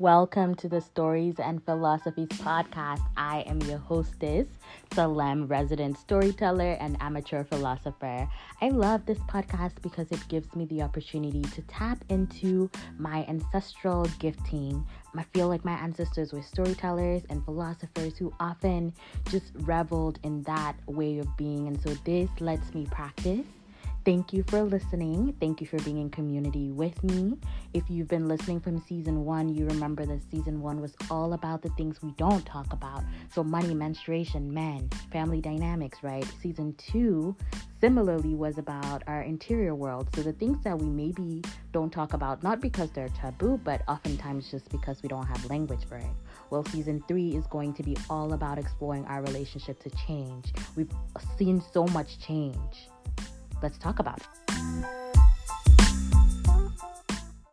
Welcome to the Stories and Philosophies podcast. I am your hostess, Salem, resident storyteller and amateur philosopher. I love this podcast because it gives me the opportunity to tap into my ancestral gifting. I feel like my ancestors were storytellers and philosophers who often just reveled in that way of being, and so this lets me practice Thank you for listening. Thank you for being in community with me. If you've been listening from season one, you remember that season one was all about the things we don't talk about. So, money, menstruation, men, family dynamics, right? Season two, similarly, was about our interior world. So, the things that we maybe don't talk about, not because they're taboo, but oftentimes just because we don't have language for it. Well, season three is going to be all about exploring our relationship to change. We've seen so much change Let's talk about it.